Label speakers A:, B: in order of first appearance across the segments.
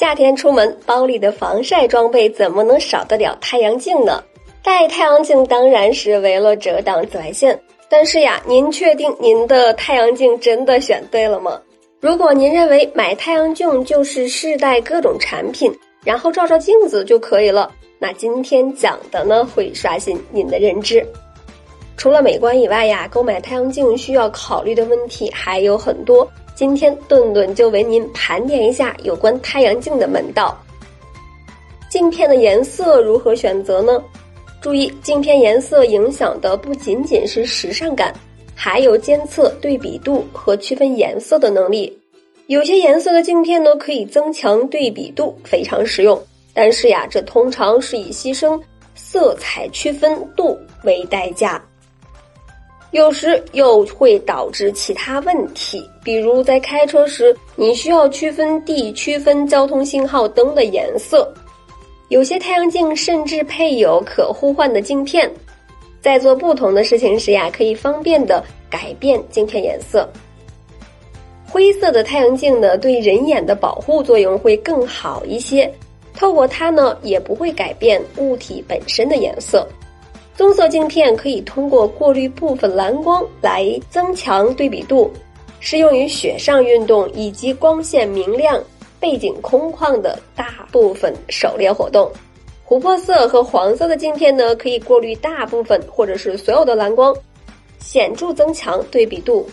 A: 夏天出门，包里的防晒装备怎么能少得了太阳镜呢？戴太阳镜当然是为了遮挡紫外线，但是呀，您确定您的太阳镜真的选对了吗？如果您认为买太阳镜就是试戴各种产品，然后照照镜子就可以了，那今天讲的呢会刷新您的认知。除了美观以外呀，购买太阳镜需要考虑的问题还有很多。今天顿顿就为您盘点一下有关太阳镜的门道。镜片的颜色如何选择呢？注意，镜片颜色影响的不仅仅是时尚感，还有监测对比度和区分颜色的能力。有些颜色的镜片呢可以增强对比度，非常实用。但是呀，这通常是以牺牲色彩区分度为代价。有时又会导致其他问题，比如在开车时，你需要区分地、区分交通信号灯的颜色。有些太阳镜甚至配有可互换的镜片，在做不同的事情时呀，可以方便的改变镜片颜色。灰色的太阳镜呢，对人眼的保护作用会更好一些，透过它呢，也不会改变物体本身的颜色。棕色镜片可以通过过滤部分蓝光来增强对比度，适用于雪上运动以及光线明亮、背景空旷的大部分狩猎活动。琥珀色和黄色的镜片呢，可以过滤大部分或者是所有的蓝光，显著增强对比度，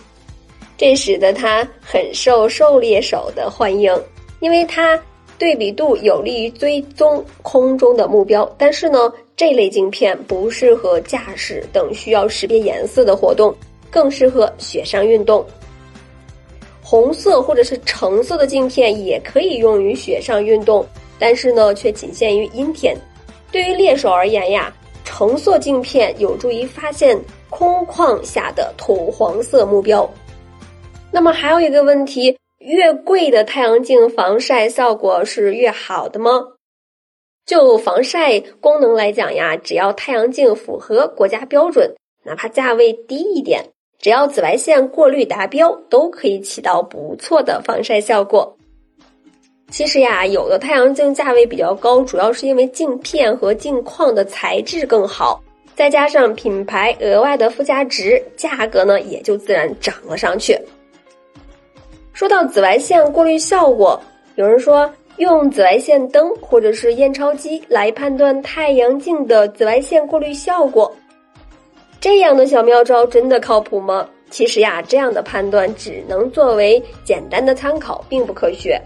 A: 这使得它很受狩猎手的欢迎，因为它对比度有利于追踪空中的目标。但是呢。这类镜片不适合驾驶等需要识别颜色的活动，更适合雪上运动。红色或者是橙色的镜片也可以用于雪上运动，但是呢，却仅限于阴天。对于猎手而言呀，橙色镜片有助于发现空旷下的土黄色目标。那么还有一个问题，越贵的太阳镜防晒效果是越好的吗？就防晒功能来讲呀，只要太阳镜符合国家标准，哪怕价位低一点，只要紫外线过滤达标，都可以起到不错的防晒效果。其实呀，有的太阳镜价位比较高，主要是因为镜片和镜框的材质更好，再加上品牌额外的附加值，价格呢也就自然涨了上去。说到紫外线过滤效果，有人说。用紫外线灯或者是验钞机来判断太阳镜的紫外线过滤效果，这样的小妙招真的靠谱吗？其实呀，这样的判断只能作为简单的参考，并不科学。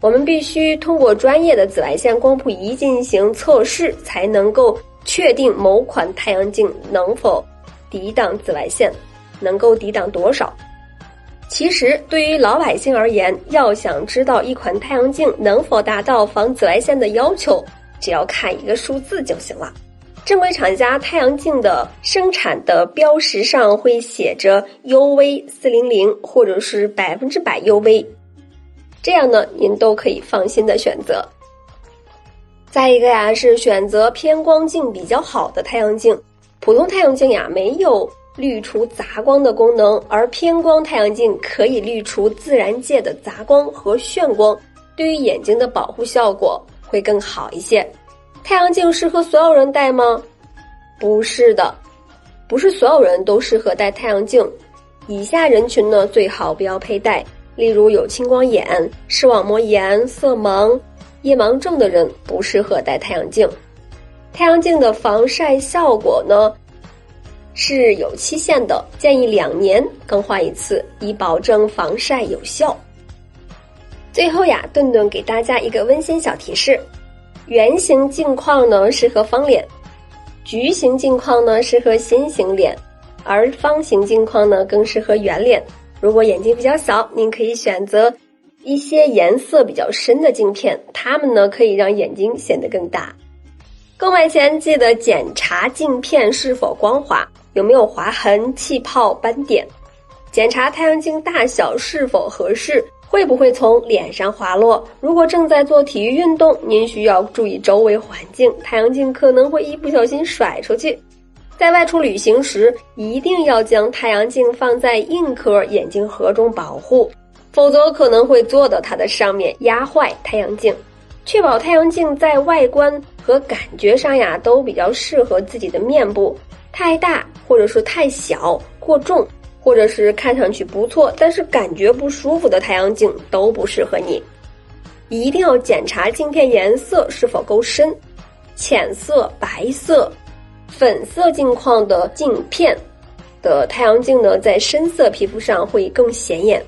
A: 我们必须通过专业的紫外线光谱仪进行测试，才能够确定某款太阳镜能否抵挡紫外线，能够抵挡多少。其实，对于老百姓而言，要想知道一款太阳镜能否达到防紫外线的要求，只要看一个数字就行了。正规厂家太阳镜的生产的标识上会写着 UV 四零零或者是百分之百 UV，这样呢，您都可以放心的选择。再一个呀，是选择偏光镜比较好的太阳镜，普通太阳镜呀没有。滤除杂光的功能，而偏光太阳镜可以滤除自然界的杂光和眩光，对于眼睛的保护效果会更好一些。太阳镜适合所有人戴吗？不是的，不是所有人都适合戴太阳镜。以下人群呢，最好不要佩戴，例如有青光眼、视网膜炎、色盲、夜盲症的人不适合戴太阳镜。太阳镜的防晒效果呢？是有期限的，建议两年更换一次，以保证防晒有效。最后呀，顿顿给大家一个温馨小提示：圆形镜框呢适合方脸，矩形镜框呢适合心形脸，而方形镜框呢更适合圆脸。如果眼睛比较小，您可以选择一些颜色比较深的镜片，它们呢可以让眼睛显得更大。购买前记得检查镜片是否光滑。有没有划痕、气泡、斑点？检查太阳镜大小是否合适，会不会从脸上滑落？如果正在做体育运动，您需要注意周围环境，太阳镜可能会一不小心甩出去。在外出旅行时，一定要将太阳镜放在硬壳眼镜盒中保护。否则可能会坐到它的上面压坏太阳镜。确保太阳镜在外观和感觉上呀都比较适合自己的面部。太大或者说太小、过重，或者是看上去不错但是感觉不舒服的太阳镜都不适合你。一定要检查镜片颜色是否够深，浅色、白色、粉色镜框的镜片的太阳镜呢，在深色皮肤上会更显眼。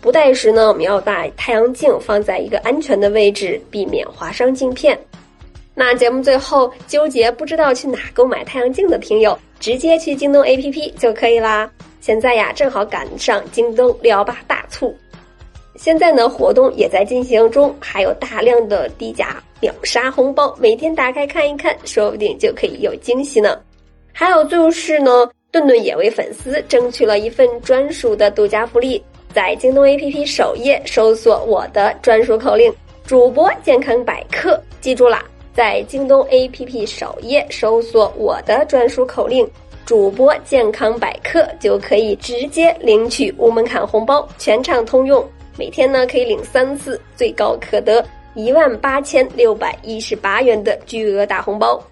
A: 不戴时呢，我们要把太阳镜放在一个安全的位置，避免划伤镜片。那节目最后，纠结不知道去哪购买太阳镜的听友，直接去京东 APP 就可以啦。现在呀，正好赶上京东六幺八大促，现在呢活动也在进行中，还有大量的低价秒杀红包，每天打开看一看，说不定就可以有惊喜呢。还有就是呢，顿顿也为粉丝争取了一份专属的独家福利。在京东 APP 首页搜索我的专属口令“主播健康百科”，记住啦，在京东 APP 首页搜索我的专属口令“主播健康百科”，就可以直接领取无门槛红包，全场通用。每天呢可以领三次，最高可得一万八千六百一十八元的巨额大红包。